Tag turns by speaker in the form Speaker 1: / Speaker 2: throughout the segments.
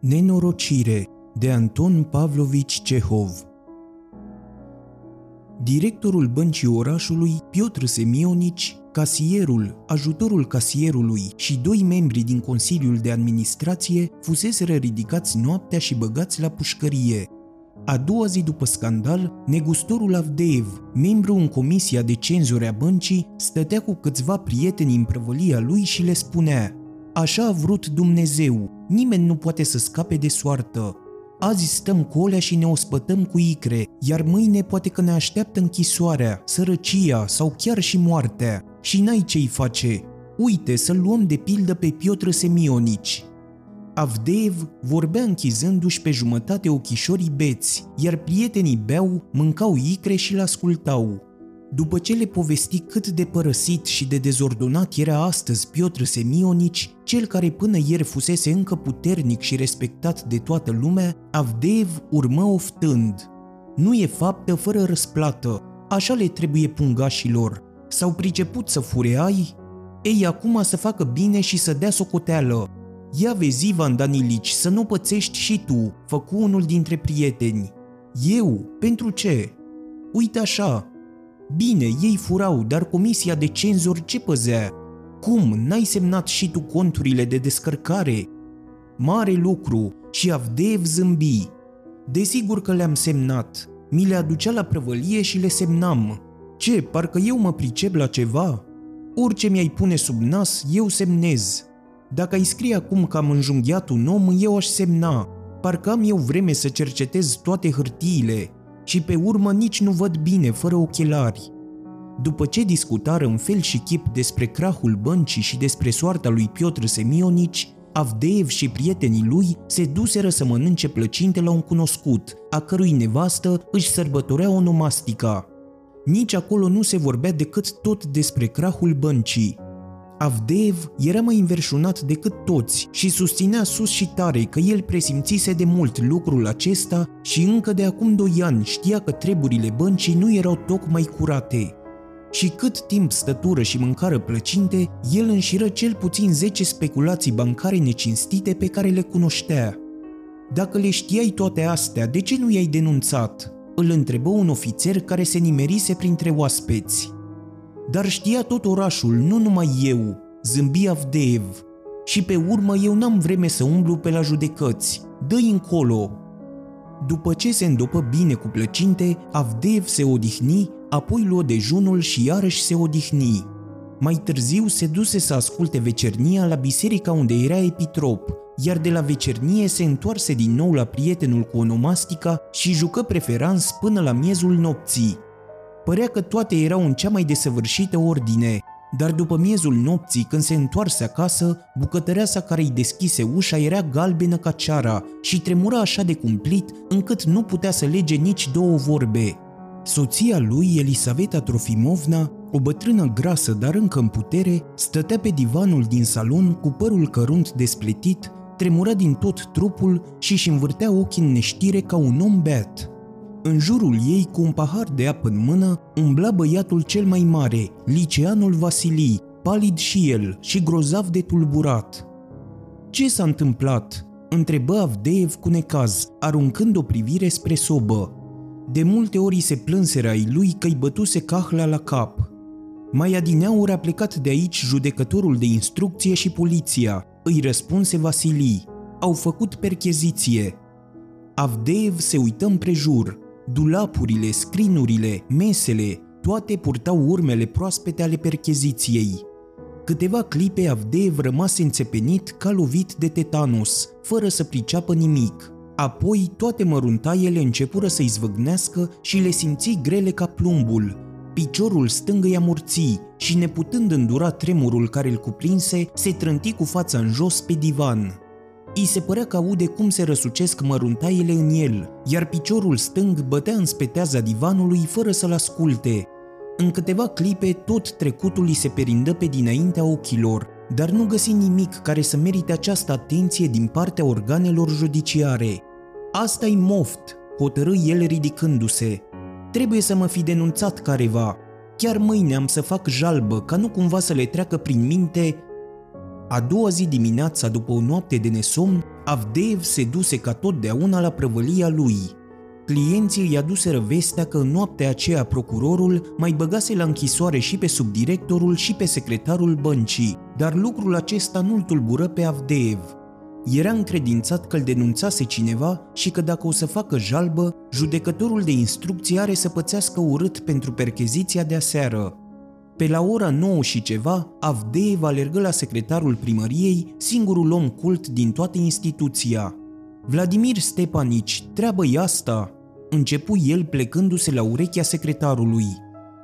Speaker 1: Nenorocire de Anton Pavlovici Cehov Directorul băncii orașului, Piotr Semionici, casierul, ajutorul casierului și doi membri din Consiliul de Administrație fuseseră ridicați noaptea și băgați la pușcărie. A doua zi după scandal, negustorul Avdeev, membru în comisia de cenzure a băncii, stătea cu câțiva prieteni în prăvălia lui și le spunea Așa a vrut Dumnezeu, nimeni nu poate să scape de soartă. Azi stăm cu olea și ne ospătăm cu icre, iar mâine poate că ne așteaptă închisoarea, sărăcia sau chiar și moartea. Și n-ai ce-i face. Uite, să-l luăm de pildă pe Piotr Semionici. Avdeev vorbea închizându-și pe jumătate ochișorii beți, iar prietenii beau, mâncau icre și l-ascultau. După ce le povesti cât de părăsit și de dezordonat era astăzi Piotr Semionici, cel care până ieri fusese încă puternic și respectat de toată lumea, Avdeev urmă oftând. Nu e faptă fără răsplată, așa le trebuie pungașilor. S-au priceput să fure ai? Ei acum să facă bine și să dea socoteală. Ia vezi, Ivan Danilici, să nu pățești și tu, făcu unul dintre prieteni. Eu? Pentru ce? Uite așa, Bine, ei furau, dar comisia de cenzor ce păzea? Cum, n-ai semnat și tu conturile de descărcare? Mare lucru și Avdeev zâmbi. Desigur că le-am semnat. Mi le aducea la prăvălie și le semnam. Ce, parcă eu mă pricep la ceva? Orice mi-ai pune sub nas, eu semnez. Dacă ai scrie acum că am înjunghiat un om, eu aș semna. Parcă am eu vreme să cercetez toate hârtiile, și pe urmă nici nu văd bine fără ochelari. După ce discutară în fel și chip despre crahul băncii și despre soarta lui Piotr Semionici, Avdeev și prietenii lui se duseră să mănânce plăcinte la un cunoscut, a cărui nevastă își sărbătorea onomastica. Nici acolo nu se vorbea decât tot despre crahul băncii, Avdeev era mai înverșunat decât toți și susținea sus și tare că el presimțise de mult lucrul acesta și încă de acum doi ani știa că treburile băncii nu erau tocmai curate. Și cât timp stătură și mâncară plăcinte, el înșiră cel puțin 10 speculații bancare necinstite pe care le cunoștea. Dacă le știai toate astea, de ce nu i-ai denunțat? Îl întrebă un ofițer care se nimerise printre oaspeți. Dar știa tot orașul, nu numai eu, zâmbi Avdeev. Și pe urmă eu n-am vreme să umblu pe la judecăți. dă încolo. După ce se îndopă bine cu plăcinte, Avdeev se odihni, apoi luă dejunul și iarăși se odihni. Mai târziu se duse să asculte vecernia la biserica unde era epitrop, iar de la vecernie se întoarse din nou la prietenul cu onomastica și jucă preferans până la miezul nopții. Părea că toate erau în cea mai desăvârșită ordine, dar după miezul nopții, când se întoarse acasă, bucătăreasa care îi deschise ușa era galbenă ca ceara și tremura așa de cumplit încât nu putea să lege nici două vorbe. Soția lui, Elisaveta Trofimovna, o bătrână grasă dar încă în putere, stătea pe divanul din salon cu părul cărunt despletit, tremura din tot trupul și își învârtea ochii în neștire ca un om beat. În jurul ei, cu un pahar de apă în mână, umbla băiatul cel mai mare, liceanul Vasilii, palid și el și grozav de tulburat. Ce s-a întâmplat?" întrebă Avdeev cu necaz, aruncând o privire spre sobă. De multe ori se plânseră ai lui că-i bătuse cahla la cap. Mai adineauri a plecat de aici judecătorul de instrucție și poliția, îi răspunse Vasilii. Au făcut percheziție. Avdeev se uită împrejur, Dulapurile, scrinurile, mesele, toate purtau urmele proaspete ale percheziției. Câteva clipe Avdeev rămase înțepenit ca lovit de tetanus, fără să priceapă nimic. Apoi toate măruntaiele începură să-i zvâgnească și le simți grele ca plumbul. Piciorul stâng îi amurți și neputând îndura tremurul care îl cuprinse, se trânti cu fața în jos pe divan. I se părea că aude cum se răsucesc măruntaiele în el, iar piciorul stâng bătea în speteaza divanului fără să-l asculte. În câteva clipe, tot trecutul îi se perindă pe dinaintea ochilor, dar nu găsi nimic care să merite această atenție din partea organelor judiciare. Asta-i moft, hotărâ el ridicându-se. Trebuie să mă fi denunțat careva. Chiar mâine am să fac jalbă, ca nu cumva să le treacă prin minte A doua zi dimineața, după o noapte de nesomn, Avdeev se duse ca totdeauna la prăvălia lui. Clienții îi aduseră vestea că în noaptea aceea procurorul mai băgase la închisoare și pe subdirectorul și pe secretarul băncii, dar lucrul acesta nu-l tulbură pe Avdeev. Era încredințat că îl denunțase cineva și că dacă o să facă jalbă, judecătorul de instrucție are să pățească urât pentru percheziția de aseară. Pe la ora 9 și ceva, Avdeev alergă la secretarul primăriei, singurul om cult din toată instituția. Vladimir Stepanici, treabă asta, începu el plecându-se la urechea secretarului.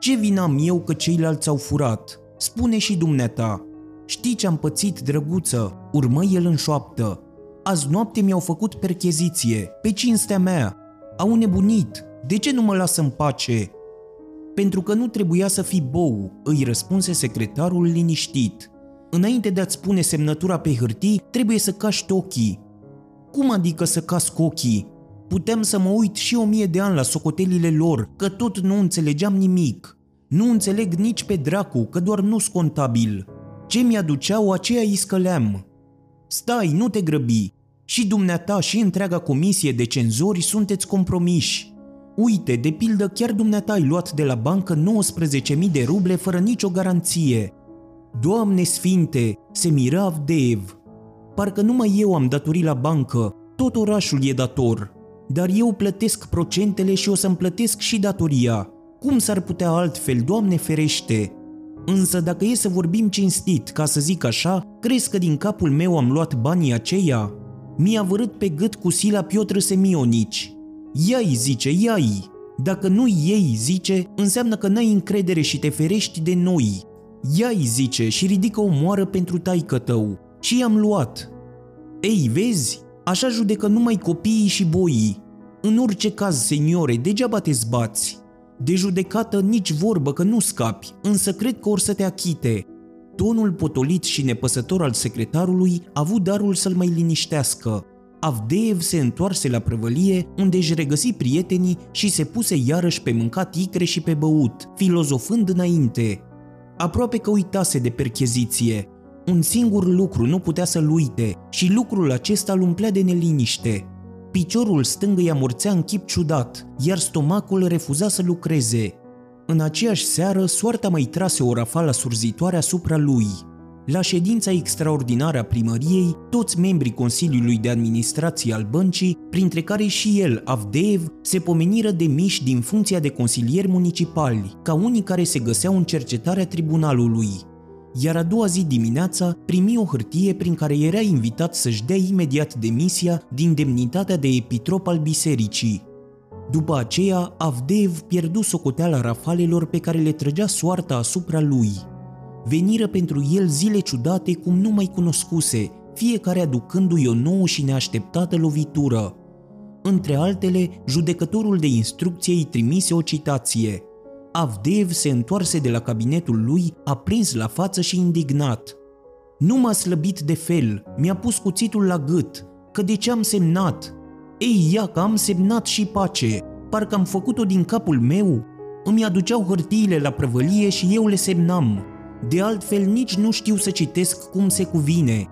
Speaker 1: Ce vin am eu că ceilalți au furat? Spune și dumneata. Știi ce am pățit, drăguță? Urmă el în șoaptă. Azi noapte mi-au făcut percheziție, pe cinstea mea. Au nebunit. De ce nu mă lasă în pace? Pentru că nu trebuia să fii bou, îi răspunse secretarul liniștit. Înainte de a-ți pune semnătura pe hârtii, trebuie să caști ochii. Cum adică să casc ochii? Puteam să mă uit și o mie de ani la socotelile lor, că tot nu înțelegeam nimic. Nu înțeleg nici pe dracu, că doar nu-s contabil. Ce mi-aduceau, aceea îi scăleam. Stai, nu te grăbi. Și dumneata și întreaga comisie de cenzori sunteți compromiși. Uite, de pildă, chiar dumneata ai luat de la bancă 19.000 de ruble fără nicio garanție. Doamne sfinte, se miră Avdeev. Parcă numai eu am datorii la bancă, tot orașul e dator. Dar eu plătesc procentele și o să-mi plătesc și datoria. Cum s-ar putea altfel, Doamne ferește? Însă dacă e să vorbim cinstit, ca să zic așa, crezi că din capul meu am luat banii aceia? Mi-a vărât pe gât cu sila Piotr Semionici. Ia-i, zice, ia-i. Dacă nu ei, zice, înseamnă că n-ai încredere și te ferești de noi. Ia-i, zice, și ridică o moară pentru taică tău. Și i-am luat. Ei, vezi? Așa judecă numai copiii și boii. În orice caz, seniore, degeaba te zbați. De judecată nici vorbă că nu scapi, însă cred că or să te achite. Tonul potolit și nepăsător al secretarului a avut darul să-l mai liniștească. Avdeev se întoarse la prăvălie, unde își regăsi prietenii și se puse iarăși pe mâncat icre și pe băut, filozofând înainte. Aproape că uitase de percheziție. Un singur lucru nu putea să-l uite și lucrul acesta îl umplea de neliniște. Piciorul stâng îi amorțea în chip ciudat, iar stomacul refuza să lucreze. În aceeași seară, soarta mai trase o rafală surzitoare asupra lui. La ședința extraordinară a primăriei, toți membrii Consiliului de Administrație al băncii, printre care și el, Avdeev, se pomeniră de miși din funcția de consilieri municipali, ca unii care se găseau în cercetarea tribunalului iar a doua zi dimineața primi o hârtie prin care era invitat să-și dea imediat demisia din demnitatea de epitrop al bisericii. După aceea, Avdeev pierdu socoteala rafalelor pe care le trăgea soarta asupra lui. Veniră pentru el zile ciudate cum nu mai cunoscuse, fiecare aducându-i o nouă și neașteptată lovitură. Între altele, judecătorul de instrucție îi trimise o citație – Avdev se întoarse de la cabinetul lui, aprins la față și indignat. Nu m-a slăbit de fel, mi-a pus cuțitul la gât, că de ce am semnat? Ei, ia că am semnat și pace, parcă am făcut-o din capul meu. Îmi aduceau hârtiile la prăvălie și eu le semnam. De altfel nici nu știu să citesc cum se cuvine,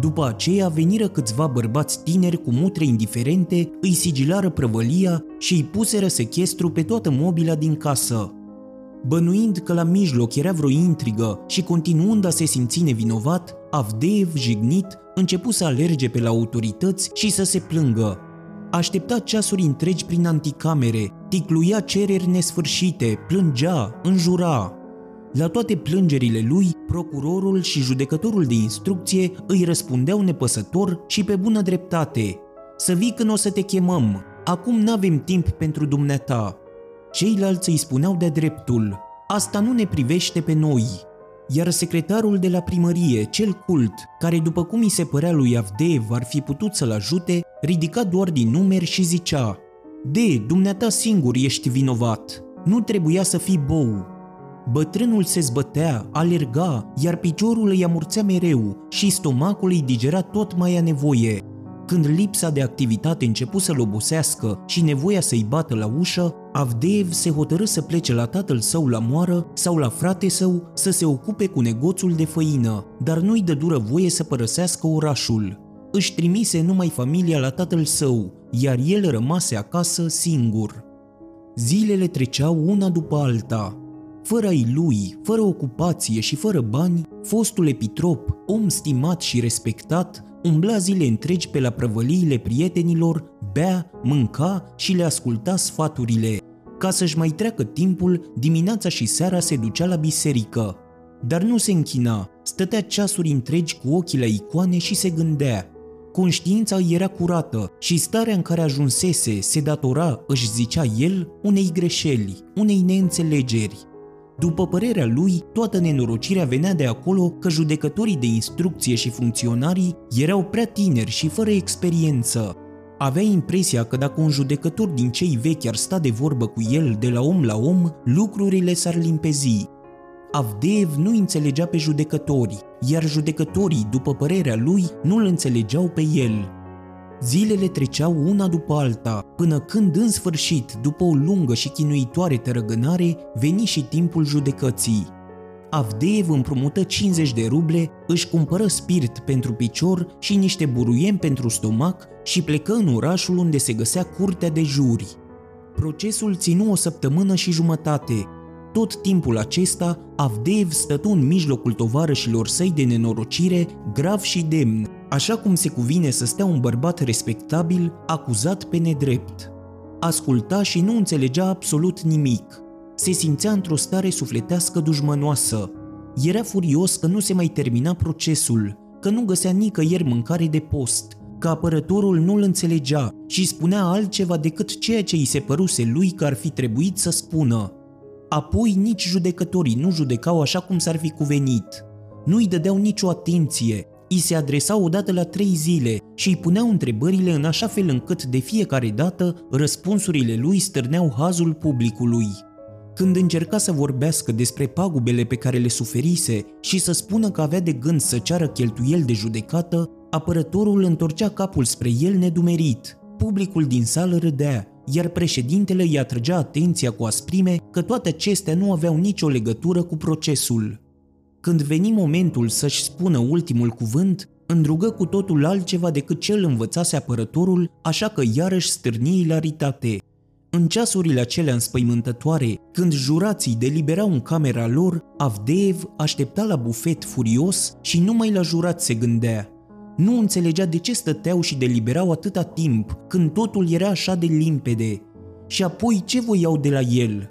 Speaker 1: după aceea veniră câțiva bărbați tineri cu mutre indiferente, îi sigilară prăvălia și îi puseră sechestru pe toată mobila din casă. Bănuind că la mijloc era vreo intrigă și continuând a se simți nevinovat, Avdeev, jignit, începu să alerge pe la autorități și să se plângă. Aștepta ceasuri întregi prin anticamere, ticluia cereri nesfârșite, plângea, înjura, la toate plângerile lui, procurorul și judecătorul de instrucție îi răspundeau nepăsător și pe bună dreptate. Să vii când o să te chemăm, acum n-avem timp pentru dumneata. Ceilalți îi spuneau de dreptul, asta nu ne privește pe noi. Iar secretarul de la primărie, cel cult, care după cum îi se părea lui Avdeev ar fi putut să-l ajute, ridica doar din numeri și zicea De, dumneata singur ești vinovat, nu trebuia să fii bou, Bătrânul se zbătea, alerga, iar piciorul îi amurțea mereu și stomacul îi digera tot mai a nevoie. Când lipsa de activitate început să-l obosească și nevoia să-i bată la ușă, Avdeev se hotărâ să plece la tatăl său la moară sau la frate său să se ocupe cu negoțul de făină, dar nu-i dă dură voie să părăsească orașul. Își trimise numai familia la tatăl său, iar el rămase acasă singur. Zilele treceau una după alta. Fără ai lui, fără ocupație și fără bani, fostul epitrop, om stimat și respectat, umbla zile întregi pe la prăvăliile prietenilor, bea, mânca și le asculta sfaturile. Ca să-și mai treacă timpul, dimineața și seara se ducea la biserică. Dar nu se închina, stătea ceasuri întregi cu ochii la icoane și se gândea. Conștiința era curată și starea în care ajunsese se datora, își zicea el, unei greșeli, unei neînțelegeri. După părerea lui, toată nenorocirea venea de acolo că judecătorii de instrucție și funcționarii erau prea tineri și fără experiență. Avea impresia că dacă un judecător din cei vechi ar sta de vorbă cu el de la om la om, lucrurile s-ar limpezi. Avdeev nu înțelegea pe judecători, iar judecătorii, după părerea lui, nu îl înțelegeau pe el. Zilele treceau una după alta, până când în sfârșit, după o lungă și chinuitoare tărăgânare, veni și timpul judecății. Avdeev împrumută 50 de ruble, își cumpără spirit pentru picior și niște buruiem pentru stomac și plecă în orașul unde se găsea curtea de juri. Procesul ținu o săptămână și jumătate. Tot timpul acesta, Avdeev stătu în mijlocul tovarășilor săi de nenorocire, grav și demn, așa cum se cuvine să stea un bărbat respectabil acuzat pe nedrept. Asculta și nu înțelegea absolut nimic. Se simțea într-o stare sufletească dușmănoasă. Era furios că nu se mai termina procesul, că nu găsea nicăieri mâncare de post, că apărătorul nu-l înțelegea și spunea altceva decât ceea ce îi se păruse lui că ar fi trebuit să spună. Apoi nici judecătorii nu judecau așa cum s-ar fi cuvenit. Nu îi dădeau nicio atenție, îi se adresau odată la trei zile și îi puneau întrebările în așa fel încât de fiecare dată răspunsurile lui stârneau hazul publicului. Când încerca să vorbească despre pagubele pe care le suferise și să spună că avea de gând să ceară cheltuiel de judecată, apărătorul întorcea capul spre el nedumerit. Publicul din sală râdea, iar președintele îi atrăgea atenția cu asprime că toate acestea nu aveau nicio legătură cu procesul. Când veni momentul să-și spună ultimul cuvânt, îndrugă cu totul altceva decât cel învățase apărătorul, așa că iarăși stârni ilaritate. În ceasurile acelea înspăimântătoare, când jurații deliberau în camera lor, Avdeev aștepta la bufet furios și numai la jurat se gândea. Nu înțelegea de ce stăteau și deliberau atâta timp, când totul era așa de limpede. Și apoi ce voiau de la el?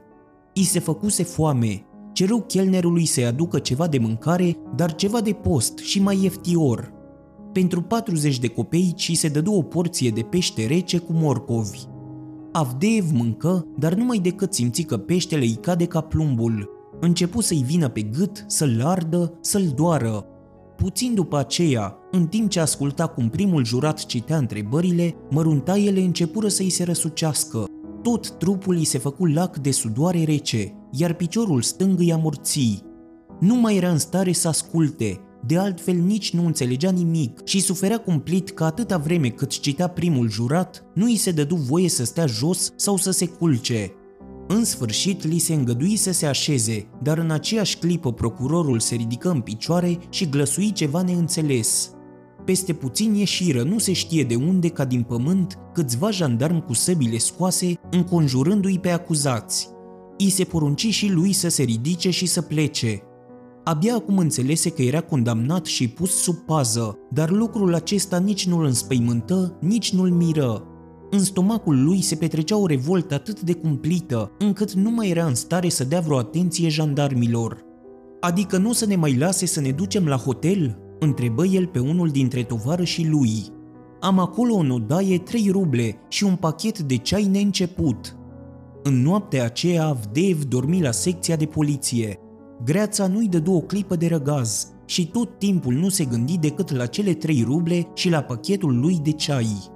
Speaker 1: I se făcuse foame, ceru chelnerului să-i aducă ceva de mâncare, dar ceva de post și mai ieftior. Pentru 40 de copeici se dădu o porție de pește rece cu morcovi. Avdeev mâncă, dar numai decât simți că peștele îi cade ca plumbul. Începu să-i vină pe gât, să-l ardă, să-l doară. Puțin după aceea, în timp ce asculta cum primul jurat citea întrebările, măruntaiele începură să-i se răsucească. Tot trupul îi se făcu lac de sudoare rece iar piciorul stâng îi amorții. Nu mai era în stare să asculte, de altfel nici nu înțelegea nimic și suferea cumplit că atâta vreme cât citea primul jurat, nu îi se dădu voie să stea jos sau să se culce. În sfârșit, li se îngădui să se așeze, dar în aceeași clipă procurorul se ridică în picioare și glăsui ceva neînțeles. Peste puțin ieșiră, nu se știe de unde, ca din pământ, câțiva jandarmi cu săbile scoase, înconjurându-i pe acuzați i se porunci și lui să se ridice și să plece. Abia acum înțelese că era condamnat și pus sub pază, dar lucrul acesta nici nu îl înspăimântă, nici nu îl miră. În stomacul lui se petrecea o revoltă atât de cumplită, încât nu mai era în stare să dea vreo atenție jandarmilor. Adică nu să ne mai lase să ne ducem la hotel? întrebă el pe unul dintre tovarășii lui. Am acolo în odaie trei ruble și un pachet de ceai neînceput. În noaptea aceea, Avdeev dormi la secția de poliție. Greața nu-i dădu o clipă de răgaz și tot timpul nu se gândi decât la cele trei ruble și la pachetul lui de ceai.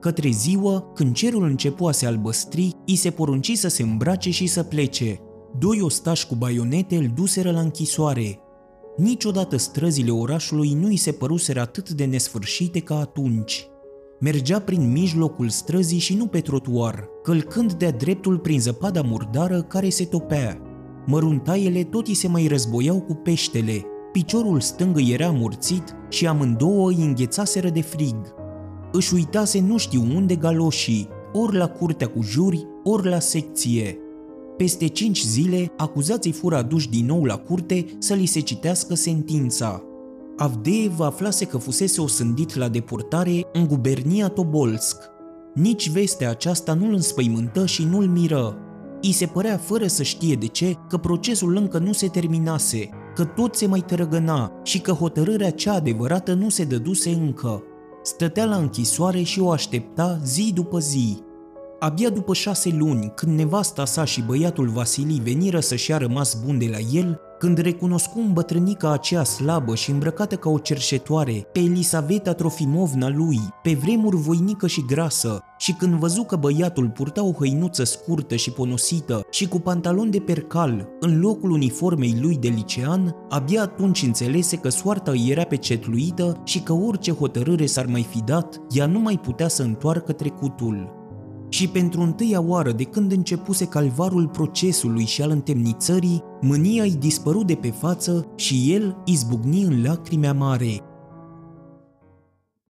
Speaker 1: Către ziua, când cerul începu a se albăstri, i se porunci să se îmbrace și să plece. Doi ostași cu baionete îl duseră la închisoare. Niciodată străzile orașului nu i se păruseră atât de nesfârșite ca atunci. Mergea prin mijlocul străzii și nu pe trotuar, călcând de-a dreptul prin zăpada murdară care se topea. Măruntaiele tot îi se mai războiau cu peștele, piciorul stâng îi era murțit și amândouă îi înghețaseră de frig. Își uitase nu știu unde galoșii, ori la curtea cu juri, ori la secție. Peste cinci zile, acuzații fură aduși din nou la curte să li se citească sentința. Avdeev aflase că fusese osândit la deportare în gubernia Tobolsk. Nici vestea aceasta nu-l înspăimântă și nu-l miră. I se părea fără să știe de ce că procesul încă nu se terminase, că tot se mai tărăgăna și că hotărârea cea adevărată nu se dăduse încă. Stătea la închisoare și o aștepta zi după zi. Abia după șase luni, când nevasta sa și băiatul Vasilii veniră să-și a rămas bun de la el, când recunoscu îmbătrânica aceea slabă și îmbrăcată ca o cerșetoare pe Elisaveta Trofimovna lui, pe vremuri voinică și grasă, și când văzu că băiatul purta o hăinuță scurtă și ponosită și cu pantalon de percal în locul uniformei lui de licean, abia atunci înțelese că soarta îi era pecetluită și că orice hotărâre s-ar mai fi dat, ea nu mai putea să întoarcă trecutul. Și pentru întâia oară de când începuse calvarul procesului și al întemnițării, mânia îi dispăru de pe față și el izbucni în lacrimi amare,